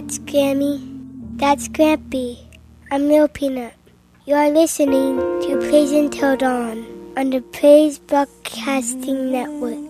That's Grammy. That's Grampy. I'm Lil Peanut. You are listening to Praise Until Dawn on the Praise Broadcasting Network.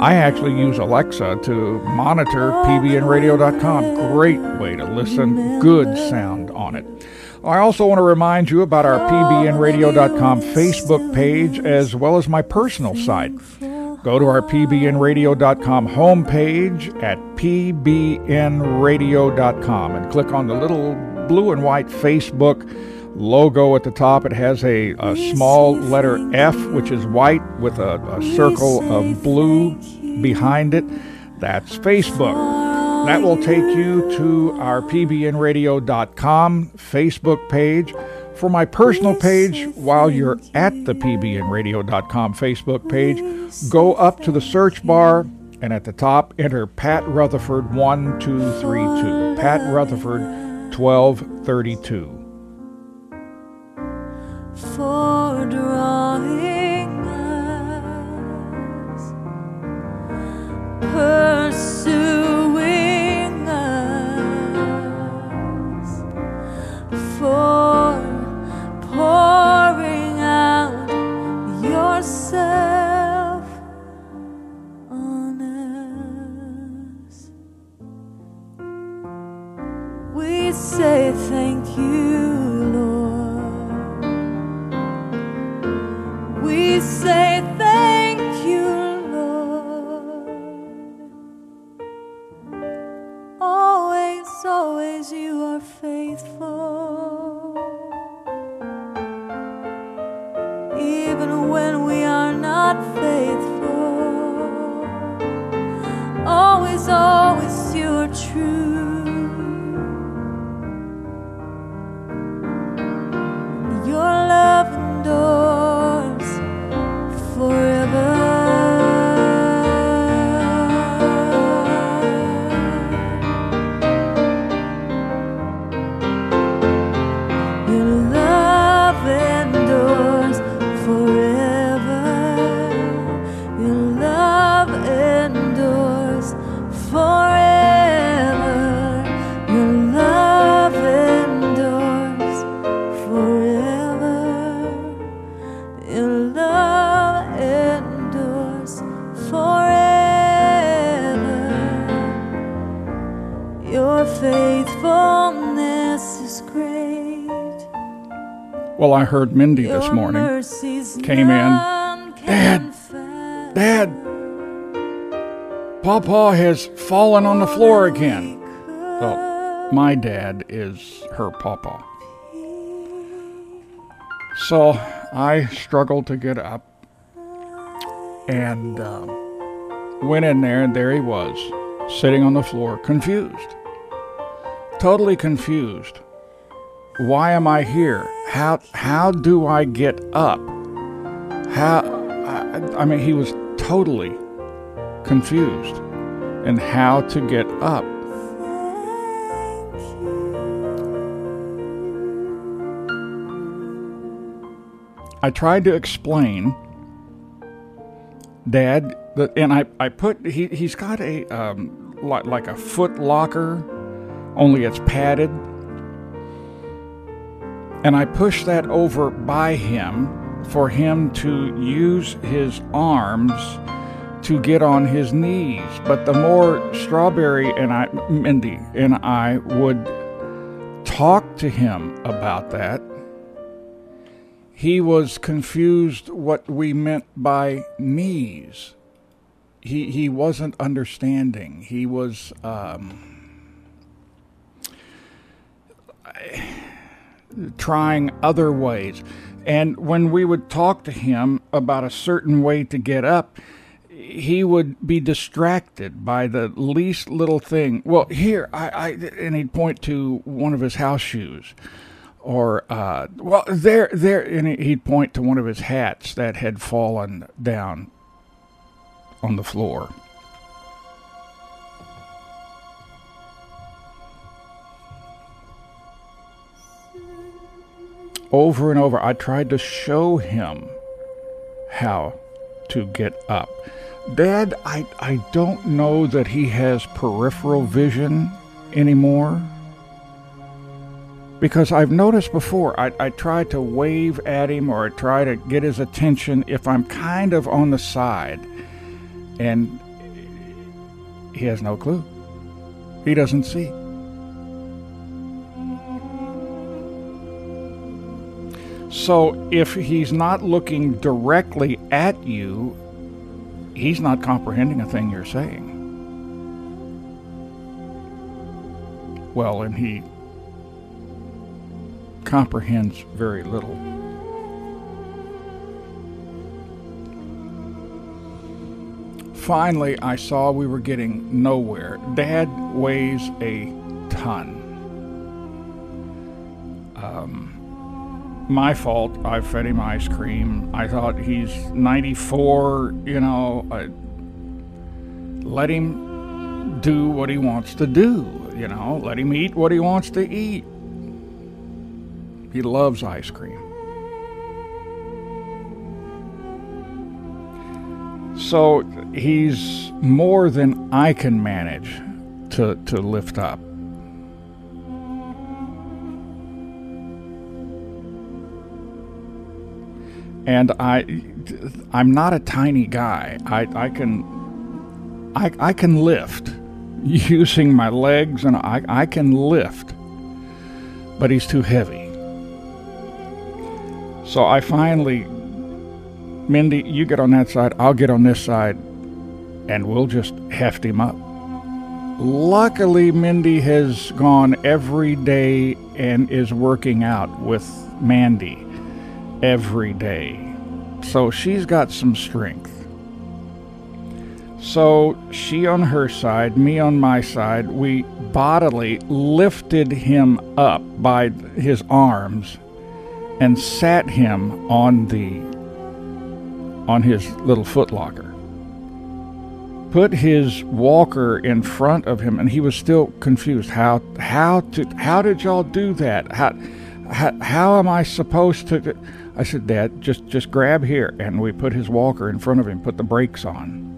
I actually use Alexa to monitor pbnradio.com. Great way to listen, good sound on it. I also want to remind you about our pbnradio.com Facebook page as well as my personal site. Go to our pbnradio.com homepage at pbnradio.com and click on the little blue and white Facebook logo at the top. It has a, a small letter F, which is white, with a, a circle of blue behind it. That's Facebook. That will take you to our pbnradio.com Facebook page. For my personal page, while you're at the pbnradio.com Facebook page, go up to the search bar and at the top enter Pat Rutherford 1232. Pat Rutherford 1232 heard Mindy this morning. Came in. Dad. Dad, Pawpaw has fallen on the floor again. Well, my dad is her pawpaw. So I struggled to get up and um, went in there, and there he was, sitting on the floor, confused. Totally confused. Why am I here? How how do I get up? How I, I mean he was totally confused and how to get up. I tried to explain, Dad, that, and I, I put, he, he's got a, um, like, like a foot locker, only it's padded and I pushed that over by him for him to use his arms to get on his knees. But the more Strawberry and I, Mindy and I would talk to him about that, he was confused what we meant by knees. He he wasn't understanding. He was um, trying other ways. And when we would talk to him about a certain way to get up, he would be distracted by the least little thing. Well, here, I, I and he'd point to one of his house shoes, or uh, well, there, there, and he'd point to one of his hats that had fallen down on the floor. Over and over, I tried to show him how to get up. Dad, I, I don't know that he has peripheral vision anymore. Because I've noticed before, I, I try to wave at him or I try to get his attention if I'm kind of on the side. And he has no clue. He doesn't see. So if he's not looking directly at you, he's not comprehending a thing you're saying. Well, and he comprehends very little. Finally, I saw we were getting nowhere. Dad weighs a ton. Um, my fault. I fed him ice cream. I thought he's 94, you know. I let him do what he wants to do, you know. Let him eat what he wants to eat. He loves ice cream. So he's more than I can manage to, to lift up. And I, I'm not a tiny guy. I, I can, I, I can lift using my legs, and I, I can lift, but he's too heavy. So I finally, Mindy, you get on that side, I'll get on this side, and we'll just heft him up. Luckily, Mindy has gone every day and is working out with Mandy every day. So she's got some strength. So she on her side, me on my side, we bodily lifted him up by his arms and sat him on the on his little footlocker. Put his walker in front of him and he was still confused. How how to how did y'all do that? How how, how am I supposed to I said, Dad, just just grab here, and we put his walker in front of him, put the brakes on.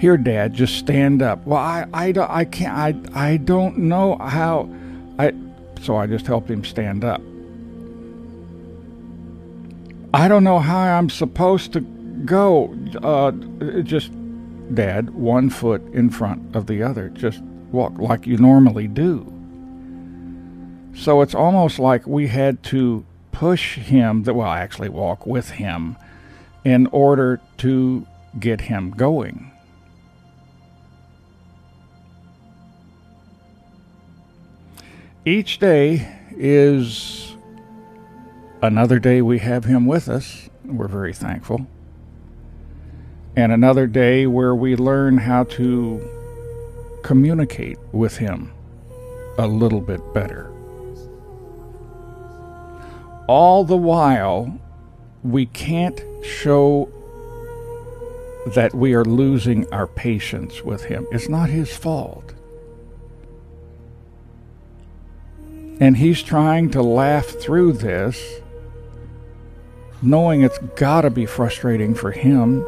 Here, Dad, just stand up. Well, I I, I can't I I don't know how I so I just helped him stand up. I don't know how I'm supposed to go. Uh, just, Dad, one foot in front of the other. Just walk like you normally do. So it's almost like we had to push him, that well, actually walk with him, in order to get him going. Each day is another day we have him with us. We're very thankful. And another day where we learn how to communicate with him a little bit better all the while, we can't show that we are losing our patience with Him. It's not His fault. And He's trying to laugh through this knowing it's got to be frustrating for him.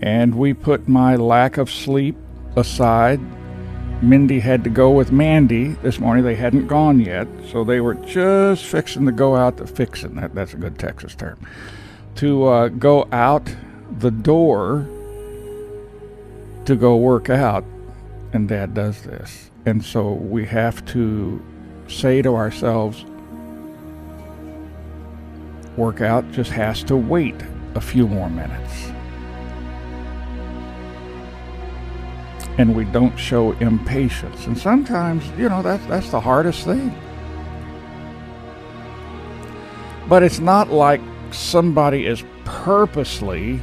And we put my lack of sleep aside. Mindy had to go with Mandy this morning. They hadn't gone yet, so they were just fixing to go out to fixing. That, that's a good Texas term. To uh, go out the door to go work out and dad does this. And so we have to say to ourselves, workout just has to wait a few more minutes. And we don't show impatience. And sometimes, you know, that's that's the hardest thing. But it's not like somebody is purposely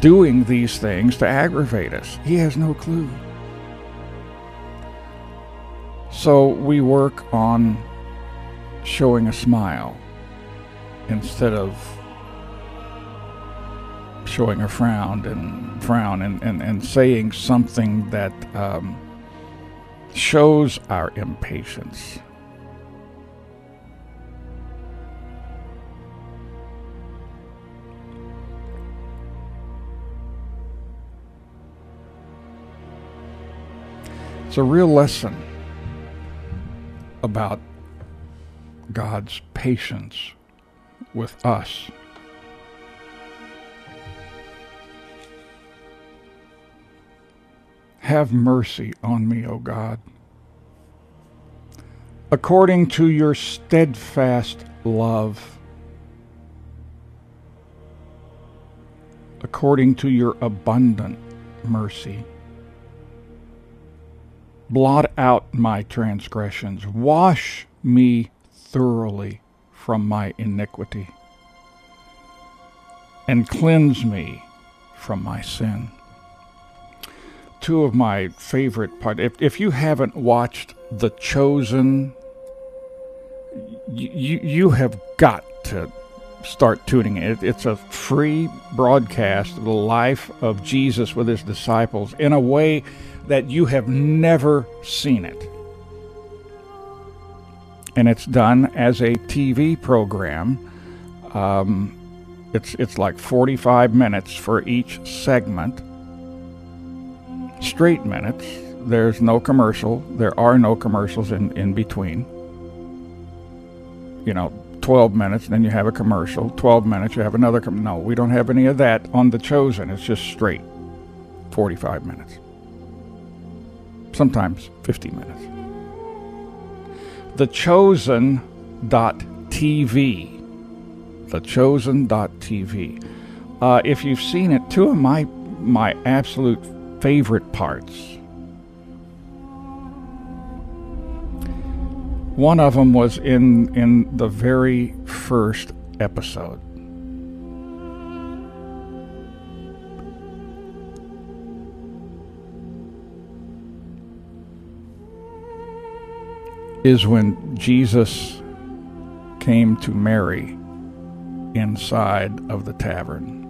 doing these things to aggravate us. He has no clue. So we work on showing a smile instead of showing a frown and frown and, and, and saying something that um, shows our impatience. It's a real lesson about God's patience with us. Have mercy on me, O God. According to your steadfast love, according to your abundant mercy blot out my transgressions, wash me thoroughly from my iniquity, and cleanse me from my sin. Two of my favorite part. If, if you haven't watched The Chosen, you, you have got to start tuning in. It, it's a free broadcast of the life of Jesus with his disciples in a way that you have never seen it. And it's done as a TV program. Um, it's it's like 45 minutes for each segment. Straight minutes. There's no commercial. There are no commercials in, in between. You know, 12 minutes, then you have a commercial. 12 minutes, you have another. Com- no, we don't have any of that on The Chosen. It's just straight 45 minutes sometimes 50 minutes. The chosen dot TV. The TheChosen.tv. TheChosen.tv. Uh, if you've seen it, two of my my absolute favorite parts. One of them was in in the very first episode. is when Jesus came to Mary inside of the tavern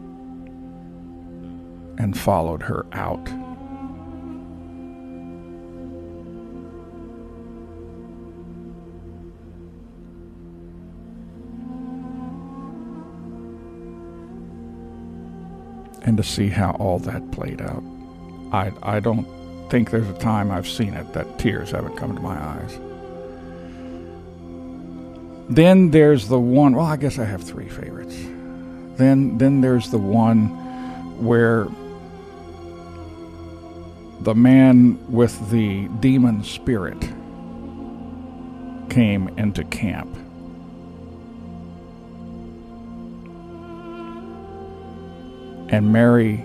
and followed her out. And to see how all that played out. I, I don't think there's a time I've seen it that tears haven't come to my eyes. Then there's the one. Well, I guess I have three favorites. Then then there's the one where the man with the demon spirit came into camp. And Mary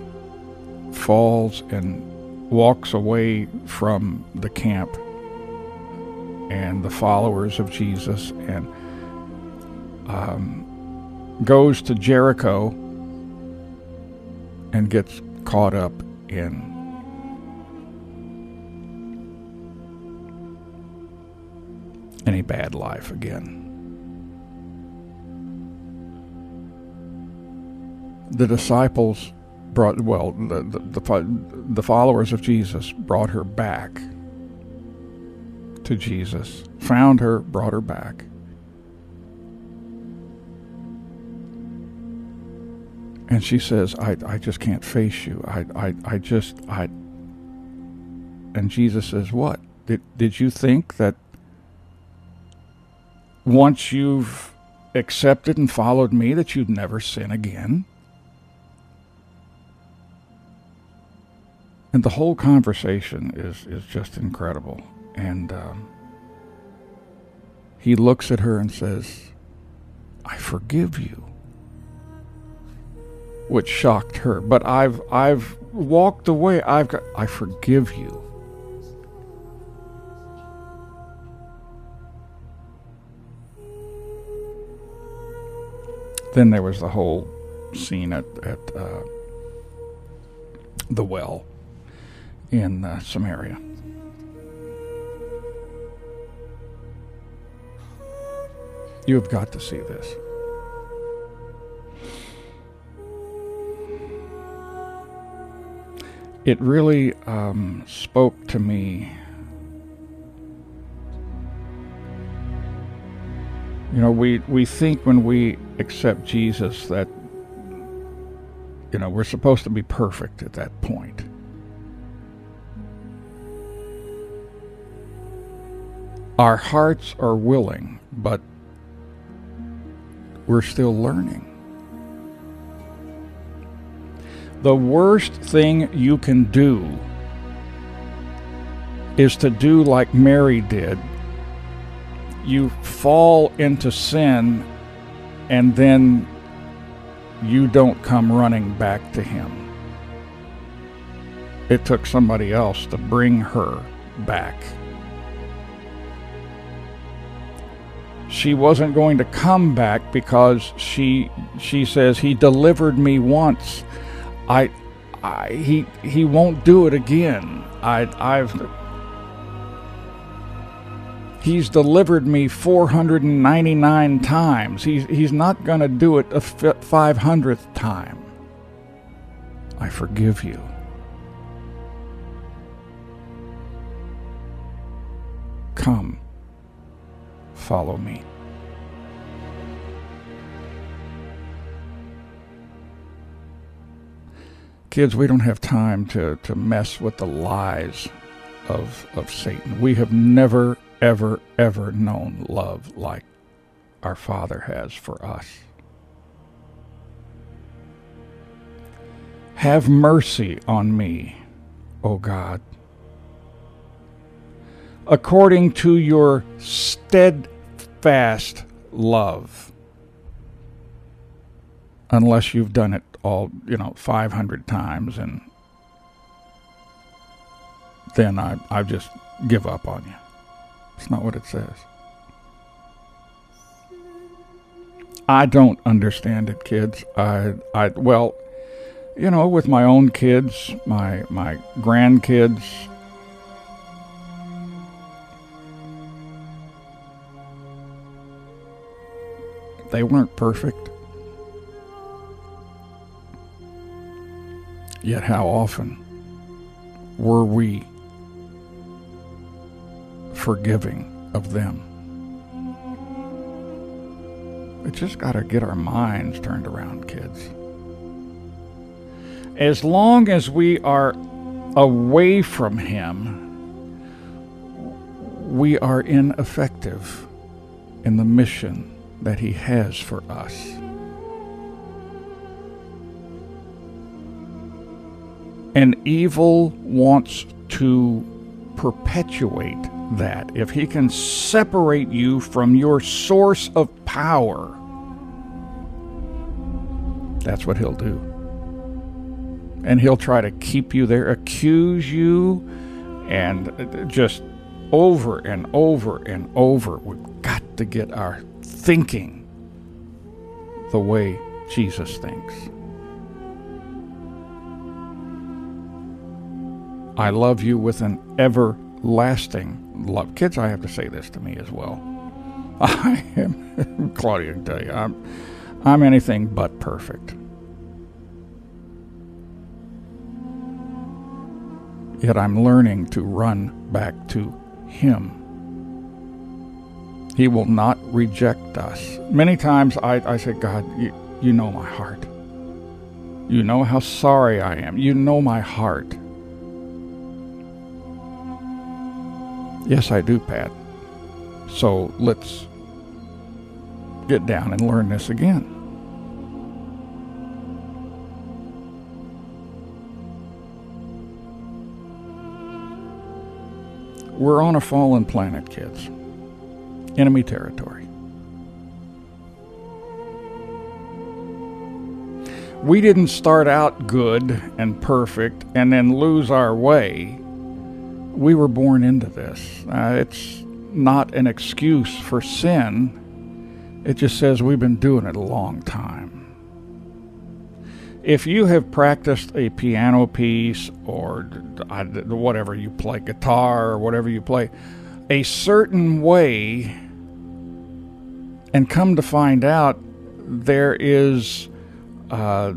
falls and walks away from the camp and the followers of Jesus and um, goes to Jericho and gets caught up in any bad life again. The disciples brought well the, the the the followers of Jesus brought her back to Jesus, found her, brought her back. And she says, I, I just can't face you. I, I, I just, I. And Jesus says, What? Did, did you think that once you've accepted and followed me, that you'd never sin again? And the whole conversation is, is just incredible. And um, he looks at her and says, I forgive you which shocked her. But I've I've walked away. I've got I forgive you. Then there was the whole scene at at uh, the well in uh, Samaria. You have got to see this. it really um, spoke to me. You know, we, we think when we accept Jesus that, you know, we're supposed to be perfect at that point. Our hearts are willing, but we're still learning. The worst thing you can do is to do like Mary did. You fall into sin and then you don't come running back to Him. It took somebody else to bring her back. She wasn't going to come back because she she says he delivered me once I, I he he won't do it again. I I've He's delivered me 499 times. He's, he's not going to do it a 500th time. I forgive you. Come, follow me. Kids, we don't have time to, to mess with the lies of, of Satan. We have never, ever, ever known love like our Father has for us. Have mercy on me, O God, according to your steadfast love, unless you've done it all, you know, 500 times and then I, I just give up on you. It's not what it says. I don't understand it, kids. I, I, well, you know, with my own kids, my, my grandkids, they weren't perfect. Yet, how often were we forgiving of them? We just got to get our minds turned around, kids. As long as we are away from Him, we are ineffective in the mission that He has for us. And evil wants to perpetuate that. If he can separate you from your source of power, that's what he'll do. And he'll try to keep you there, accuse you, and just over and over and over. We've got to get our thinking the way Jesus thinks. I love you with an everlasting love. Kids, I have to say this to me as well. I am, Claudia can tell you, I'm, I'm anything but perfect. Yet I'm learning to run back to Him. He will not reject us. Many times I, I say, God, you, you know my heart. You know how sorry I am. You know my heart. Yes, I do, Pat. So let's get down and learn this again. We're on a fallen planet, kids. Enemy territory. We didn't start out good and perfect and then lose our way. We were born into this. Uh, it's not an excuse for sin, it just says we've been doing it a long time. If you have practiced a piano piece or whatever you play, guitar or whatever you play, a certain way, and come to find out there is uh,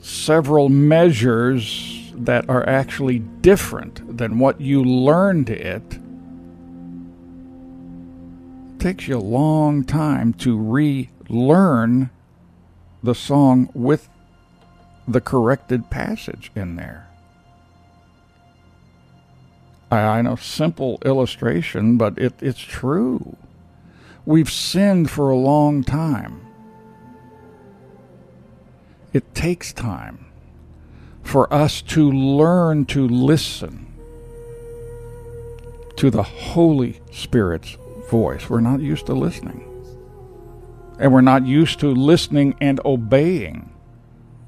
several measures that are actually different than what you learned it takes you a long time to relearn the song with the corrected passage in there. I, I know, simple illustration, but it, it's true. We've sinned for a long time. It takes time for us to learn to listen to the Holy Spirit's voice. We're not used to listening. And we're not used to listening and obeying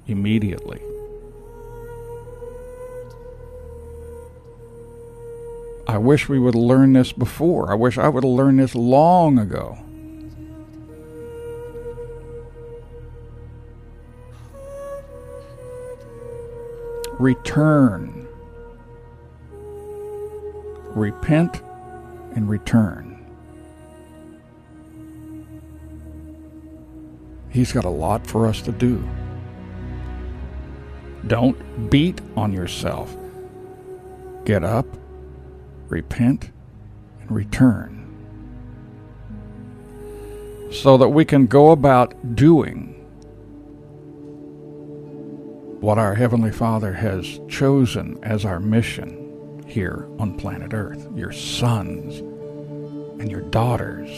immediately. I wish we would have learned this before. I wish I would have learned this long ago. Return. Repent and return. He's got a lot for us to do. Don't beat on yourself. Get up, repent, and return. So that we can go about doing what our Heavenly Father has chosen as our mission here on planet Earth. Your sons and your daughters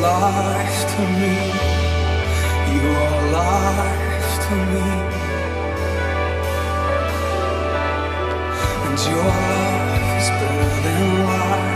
life to me. You are life to me. And your love is better than life.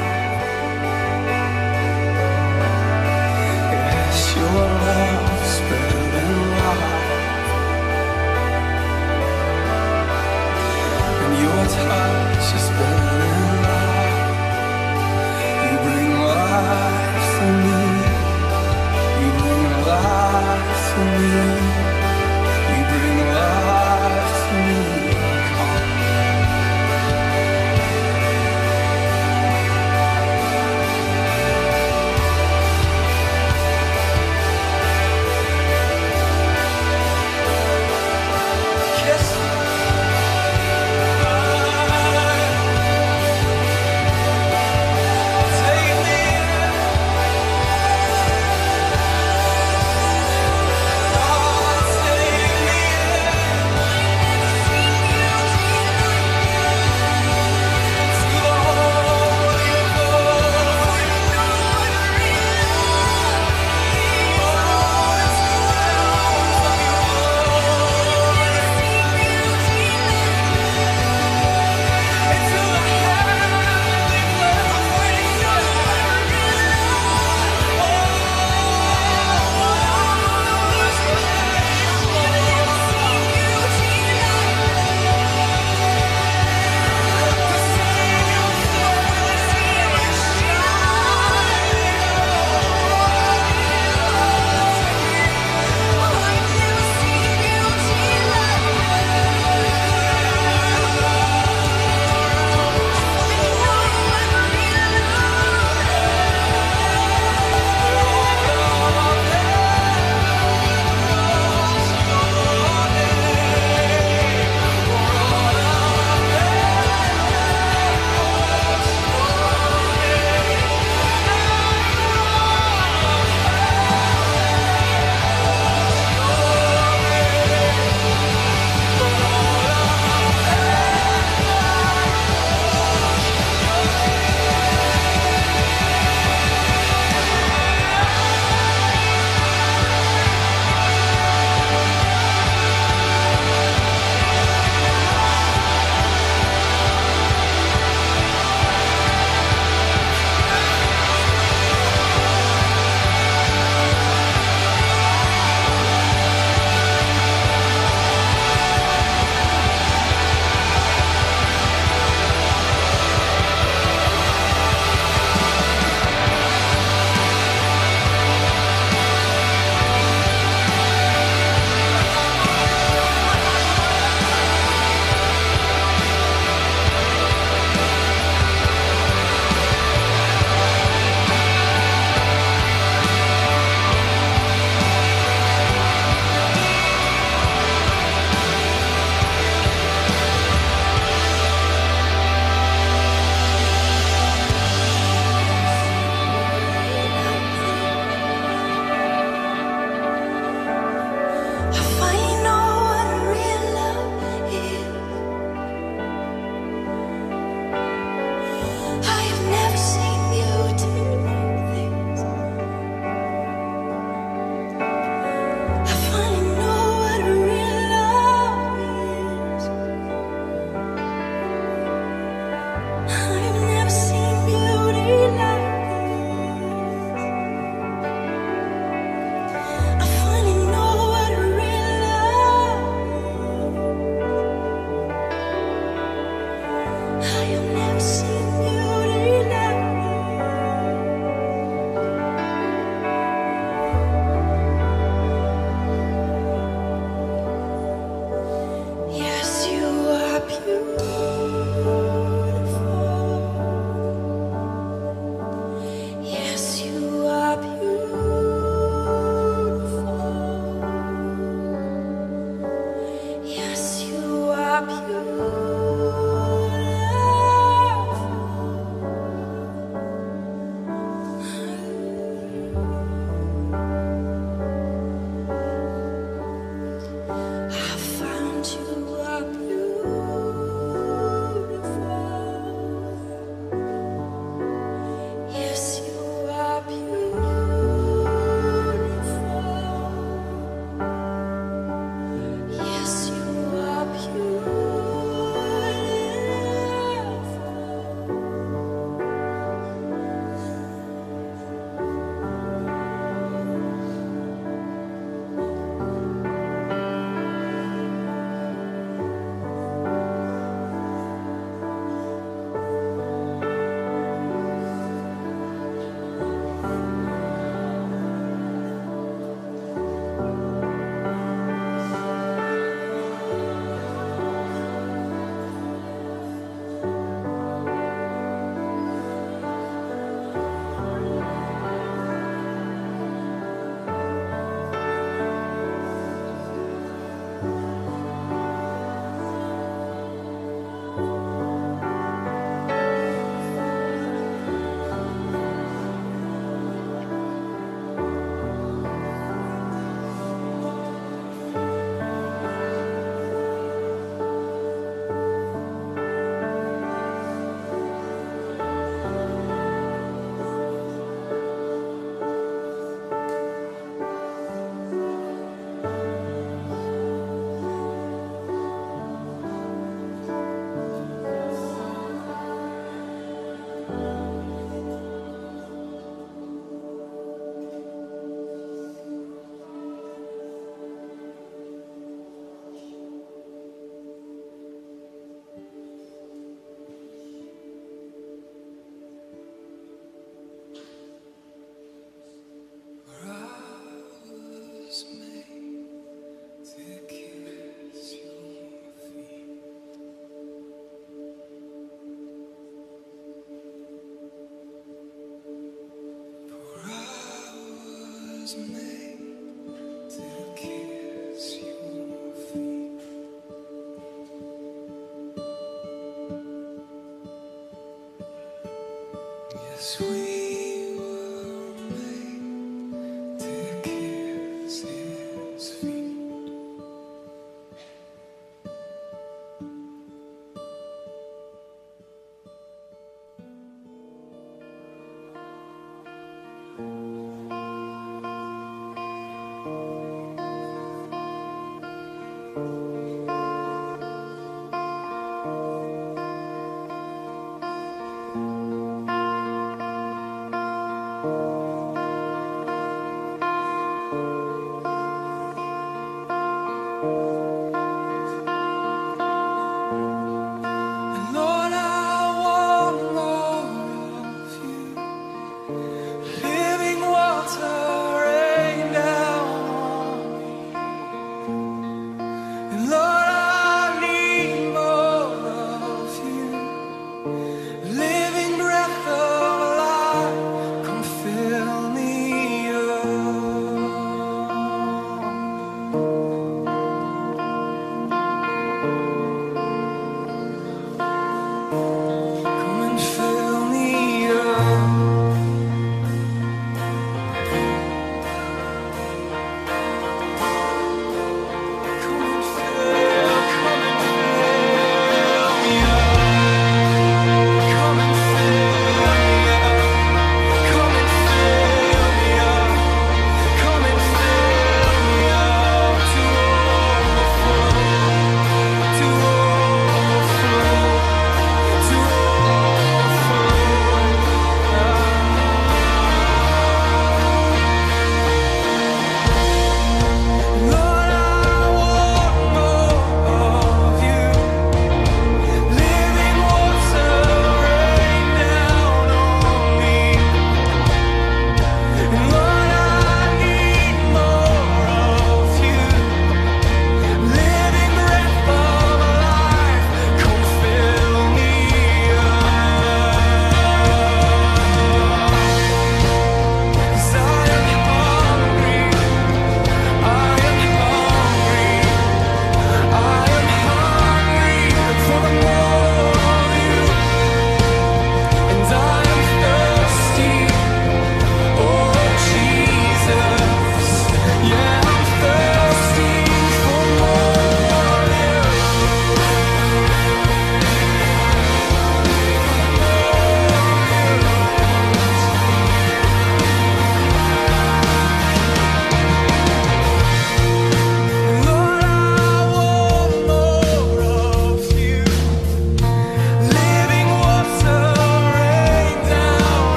Yes,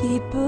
by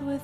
with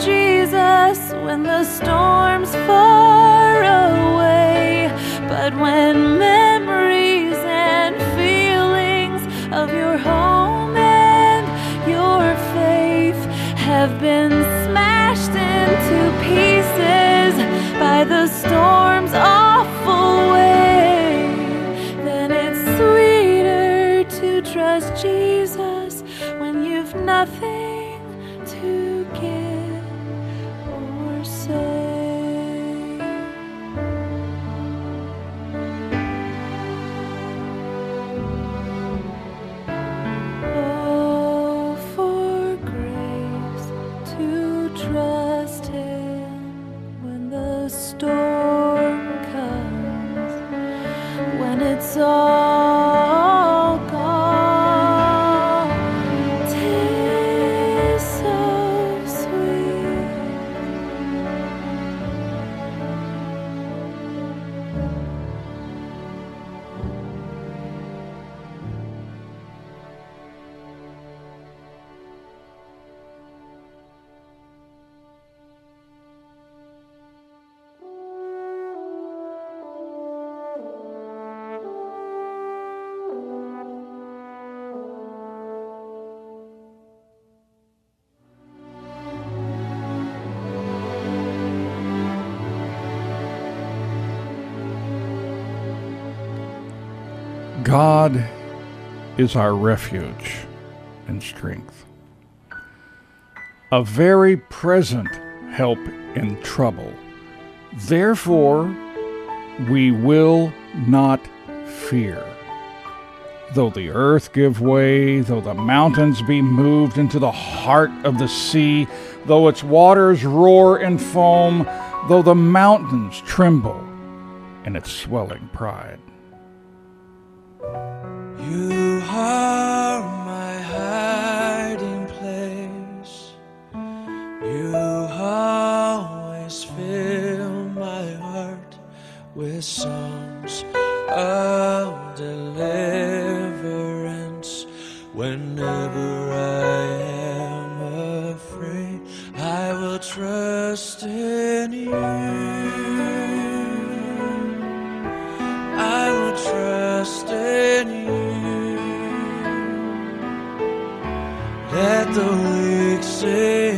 Jesus when the storm's far away. But when memories and feelings of your home and your faith have been smashed into pieces by the storm's awful way, then it's sweeter to trust Jesus. Is our refuge and strength, a very present help in trouble. Therefore, we will not fear. Though the earth give way, though the mountains be moved into the heart of the sea, though its waters roar and foam, though the mountains tremble in its swelling pride. You are my hiding place. You always fill my heart with songs of deliverance. Whenever I am afraid, I will trust in you. Let the weak say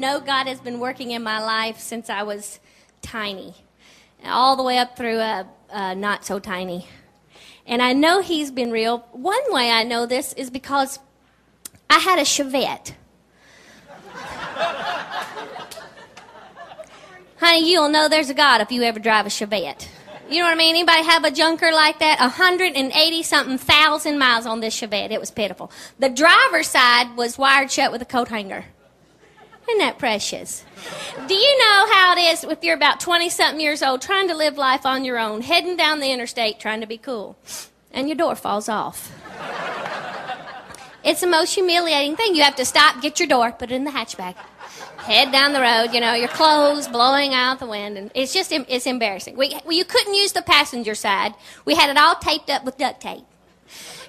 know God has been working in my life since I was tiny, all the way up through uh, uh, not so tiny. And I know He's been real. One way I know this is because I had a Chevette. Honey, you'll know there's a God if you ever drive a Chevette. You know what I mean? Anybody have a junker like that? 180 something thousand miles on this Chevette. It was pitiful. The driver's side was wired shut with a coat hanger. Isn't that precious? Do you know how it is if you're about 20 something years old trying to live life on your own, heading down the interstate trying to be cool, and your door falls off? It's the most humiliating thing. You have to stop, get your door, put it in the hatchback, head down the road. You know, your clothes blowing out the wind, and it's just it's embarrassing. We, we you couldn't use the passenger side. We had it all taped up with duct tape.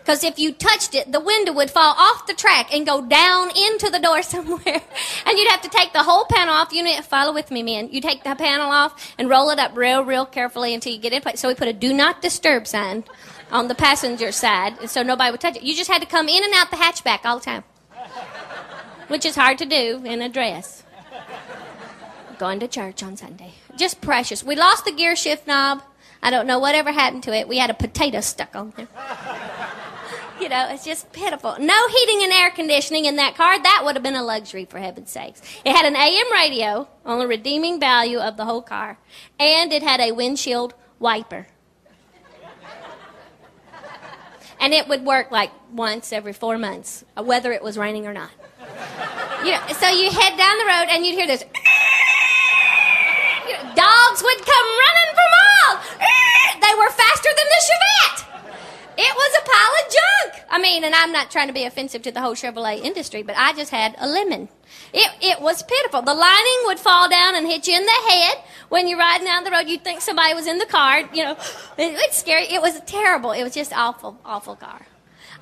Because if you touched it, the window would fall off the track and go down into the door somewhere. and you'd have to take the whole panel off. You need follow with me, man. You take the panel off and roll it up real, real carefully until you get in place. So we put a do not disturb sign on the passenger side so nobody would touch it. You just had to come in and out the hatchback all the time. Which is hard to do in a dress. Going to church on Sunday. Just precious. We lost the gear shift knob. I don't know whatever happened to it. We had a potato stuck on there you know, it's just pitiful. No heating and air conditioning in that car. That would have been a luxury, for heaven's sakes. It had an AM radio on the redeeming value of the whole car, and it had a windshield wiper. And it would work like once every four months, uh, whether it was raining or not. You know, so you head down the road and you'd hear this. Dogs would come running from all. They were faster than the Chevette. It was a pile of junk. I mean, and I'm not trying to be offensive to the whole Chevrolet industry, but I just had a lemon. It, it was pitiful. The lining would fall down and hit you in the head when you're riding down the road. You'd think somebody was in the car. You know, it, it's scary. It was terrible. It was just awful, awful car.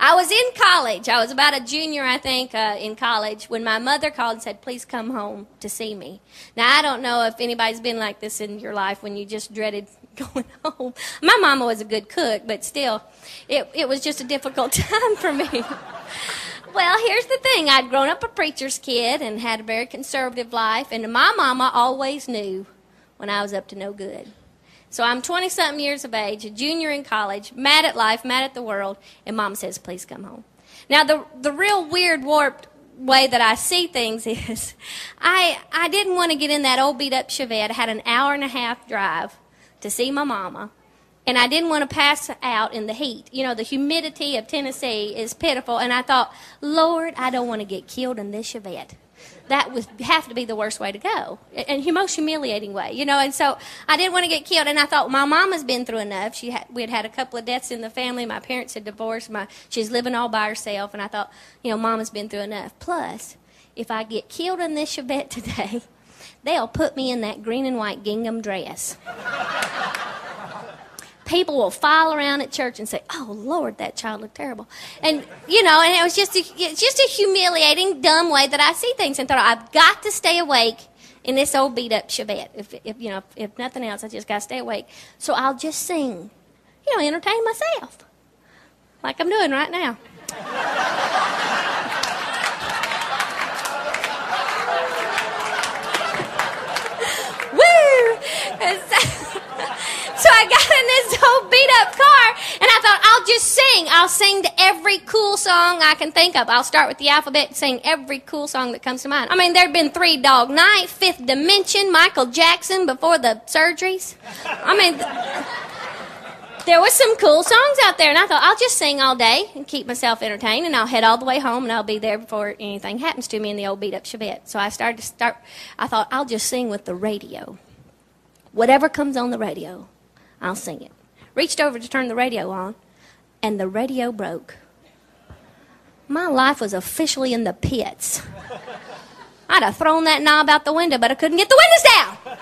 I was in college. I was about a junior, I think, uh, in college when my mother called and said, "Please come home to see me." Now I don't know if anybody's been like this in your life when you just dreaded going home. My mama was a good cook, but still, it, it was just a difficult time for me. well, here's the thing I'd grown up a preacher's kid and had a very conservative life, and my mama always knew when I was up to no good. So I'm 20 something years of age, a junior in college, mad at life, mad at the world, and mom says, please come home. Now, the, the real weird, warped way that I see things is I, I didn't want to get in that old beat up Chevette. I had an hour and a half drive to see my mama. And I didn't want to pass out in the heat. You know, the humidity of Tennessee is pitiful. And I thought, Lord, I don't want to get killed in this Chevette. That would have to be the worst way to go, and the most humiliating way, you know. And so I didn't want to get killed. And I thought my mama's been through enough. She had, we had had a couple of deaths in the family. My parents had divorced. My she's living all by herself. And I thought, you know, mama's been through enough. Plus, if I get killed in this Chevette today, they'll put me in that green and white gingham dress. People will file around at church and say, "Oh Lord, that child looked terrible," and you know, and it was just a, it's just a humiliating, dumb way that I see things, and thought I've got to stay awake in this old beat up Chevette. If, if you know, if nothing else, I just got to stay awake. So I'll just sing, you know, entertain myself, like I'm doing right now. So I got in this old beat up car and I thought, I'll just sing. I'll sing to every cool song I can think of. I'll start with the alphabet sing every cool song that comes to mind. I mean, there'd been Three Dog Night, Fifth Dimension, Michael Jackson before the surgeries. I mean, there was some cool songs out there, and I thought I'll just sing all day and keep myself entertained, and I'll head all the way home, and I'll be there before anything happens to me in the old beat up Chevette. So I started to start. I thought I'll just sing with the radio. Whatever comes on the radio, I'll sing it. Reached over to turn the radio on, and the radio broke. My life was officially in the pits. I'd have thrown that knob out the window, but I couldn't get the windows down.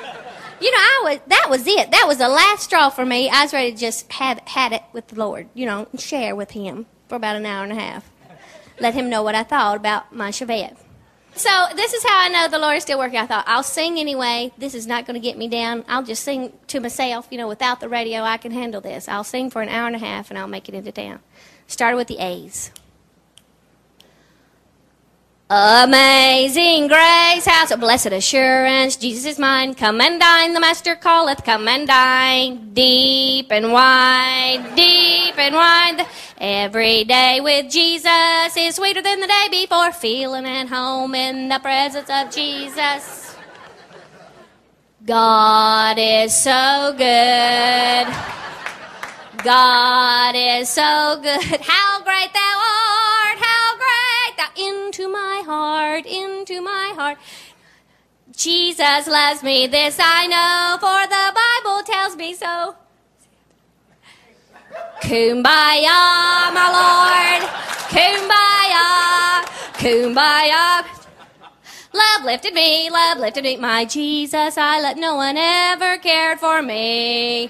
You know, I was that was it. That was the last straw for me. I was ready to just have had it with the Lord, you know, and share with him for about an hour and a half. Let him know what I thought about my Chevette. So this is how I know the Lord is still working. I thought I'll sing anyway. This is not going to get me down. I'll just sing to myself. You know, without the radio, I can handle this. I'll sing for an hour and a half, and I'll make it into town. Started with the A's. Amazing grace, house of blessed assurance, Jesus is mine. Come and dine, the Master calleth. Come and dine, deep and wide, deep and wide. Every day with Jesus is sweeter than the day before. Feeling at home in the presence of Jesus. God is so good. God is so good. How great thou art! Heart, into my heart. Jesus loves me, this I know, for the Bible tells me so. Kumbaya, my Lord. Kumbaya. kumbaya. Love lifted me, love lifted me, my Jesus. I let no one ever cared for me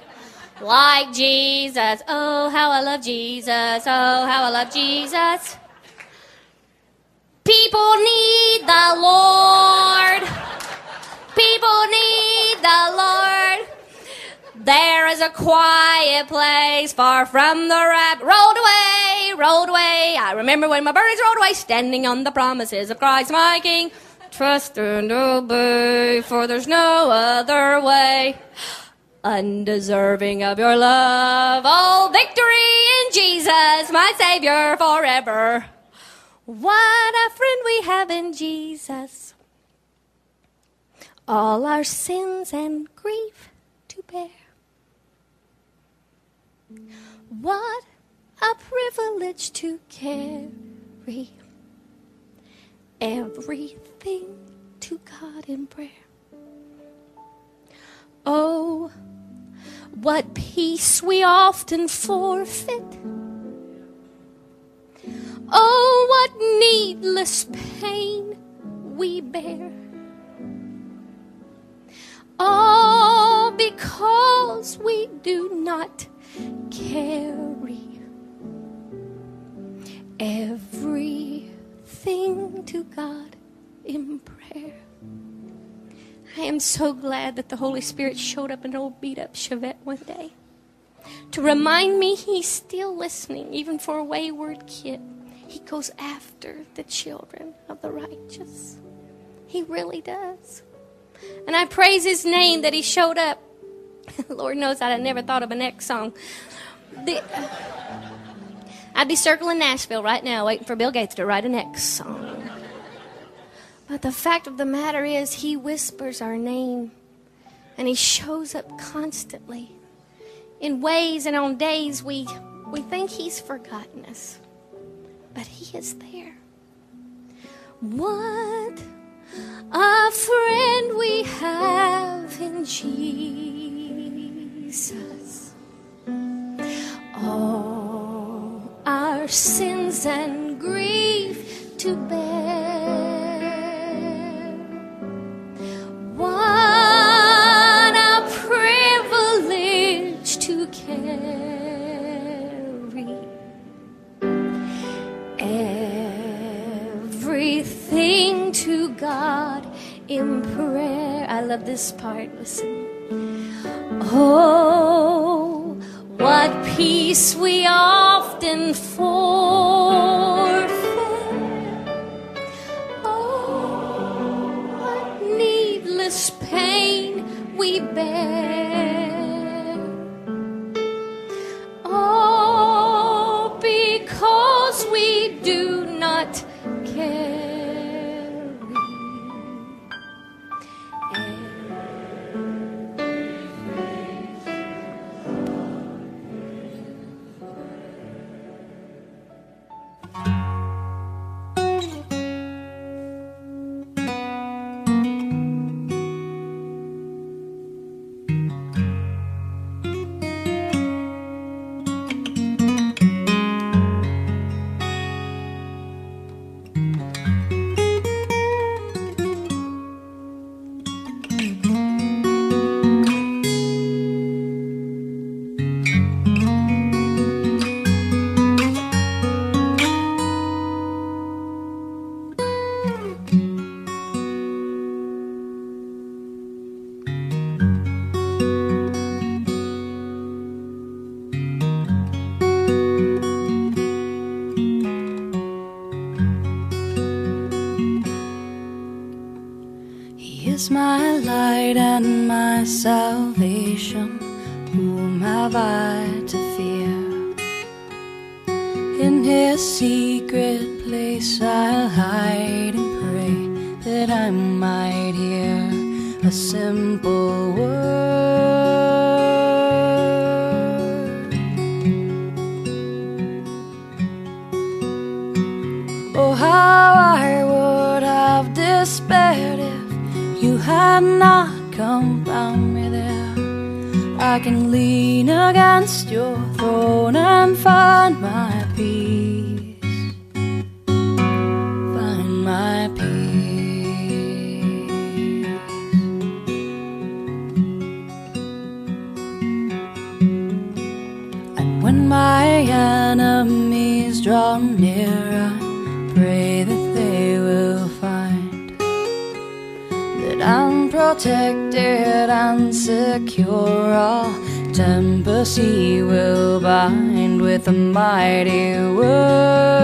like Jesus. Oh, how I love Jesus. Oh, how I love Jesus. People need the Lord. People need the Lord. There is a quiet place far from the rap. Rolled away, rolled away. I remember when my birdies rolled away, standing on the promises of Christ my King. Trust and obey, for there's no other way. Undeserving of your love, all victory in Jesus, my Savior forever. What a friend we have in Jesus. All our sins and grief to bear. What a privilege to carry everything to God in prayer. Oh, what peace we often forfeit. Oh, what needless pain we bear. All because we do not carry everything to God in prayer. I am so glad that the Holy Spirit showed up in an old beat up Chevette one day to remind me He's still listening, even for a wayward kid. He goes after the children of the righteous. He really does. And I praise His name that He showed up. Lord knows I'd have never thought of a next song. The, I'd be circling Nashville right now, waiting for Bill Gaither to write a next song. But the fact of the matter is, He whispers our name and He shows up constantly in ways and on days we, we think He's forgotten us. But He is there. What a friend we have in Jesus. All our sins and grief to bear. What a privilege to carry to God in prayer. I love this part. Listen. Oh, what peace we often forfeit. Oh, what needless pain we bear. Oh, because we do not carry salvation. Whom have I to fear? In his secret place I'll hide and pray that I might hear a simple word. Oh, how I would have despaired if you had not I can lean against your throne and find my peace. Find my peace. And when my enemies draw near, I pray that they will find that I'm protected blinded and secure, all tempest will bind with a mighty word.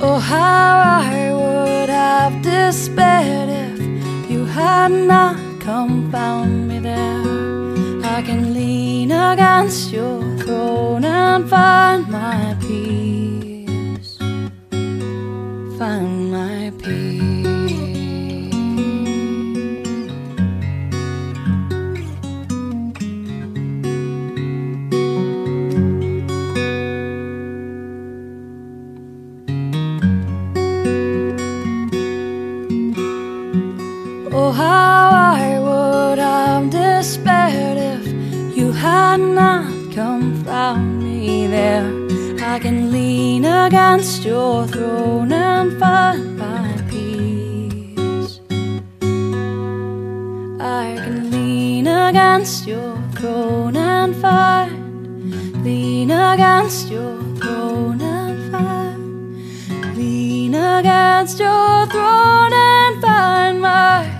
Oh, how I would have despaired if you had not come found me there. I can lean against your throne and find my peace. against your throne and find my peace. I can lean against your throne and find, lean against your throne and find, lean against your throne and find my.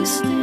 Be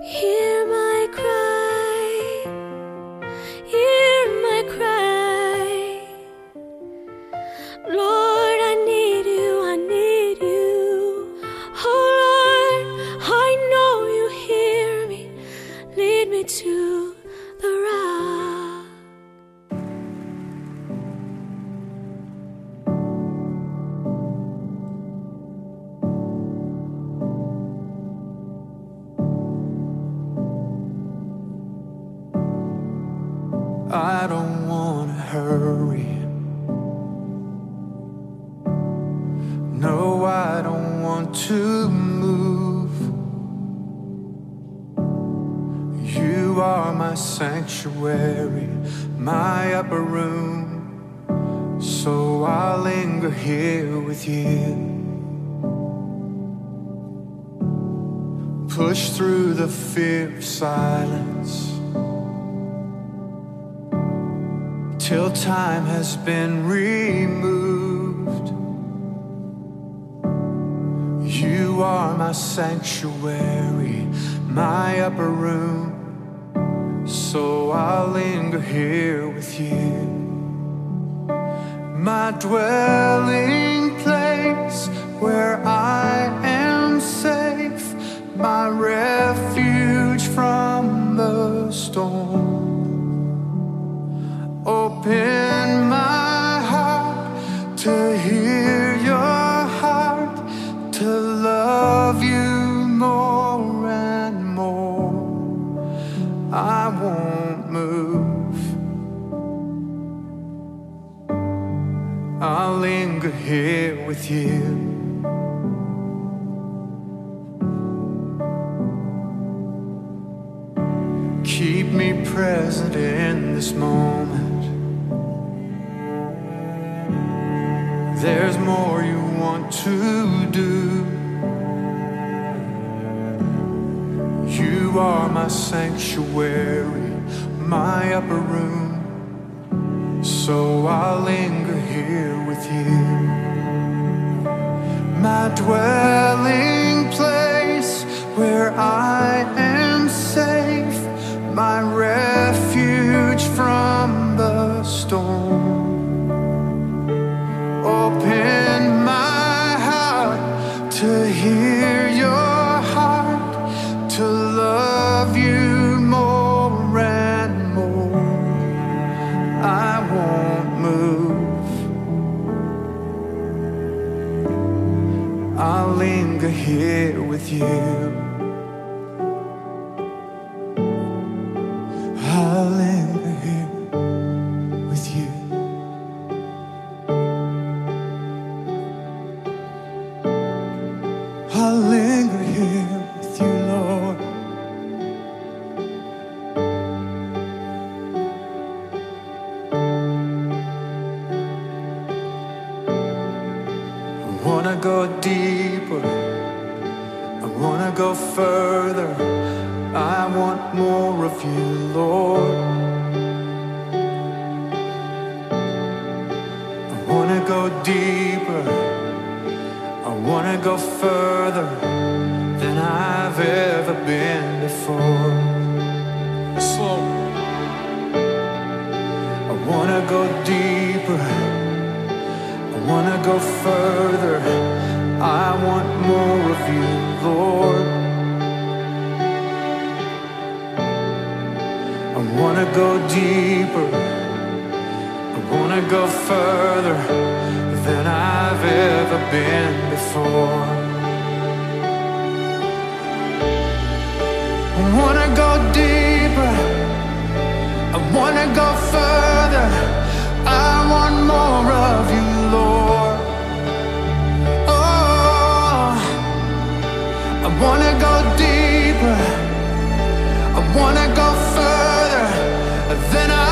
Here your way. go further than I've ever been before. Slow. I wanna go deeper. I wanna go further. I want more of you, Lord. I wanna go deeper. I wanna go further than I've ever been before. I wanna go deeper, I wanna go further, I want more of you, Lord. Oh, I wanna go deeper, I wanna go further than I.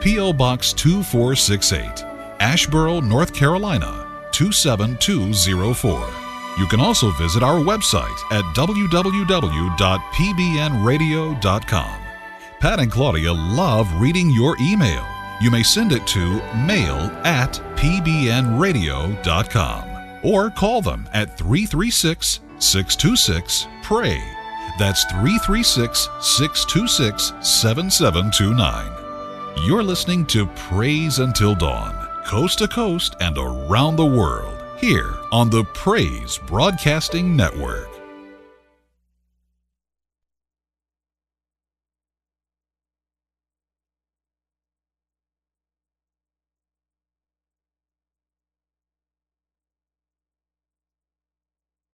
P.O. Box 2468, Asheboro, North Carolina 27204. You can also visit our website at www.pbnradio.com. Pat and Claudia love reading your email. You may send it to mail at pbnradio.com or call them at 336 626 PRAY. That's 336 626 7729. You're listening to Praise Until Dawn, coast to coast and around the world, here on the Praise Broadcasting Network.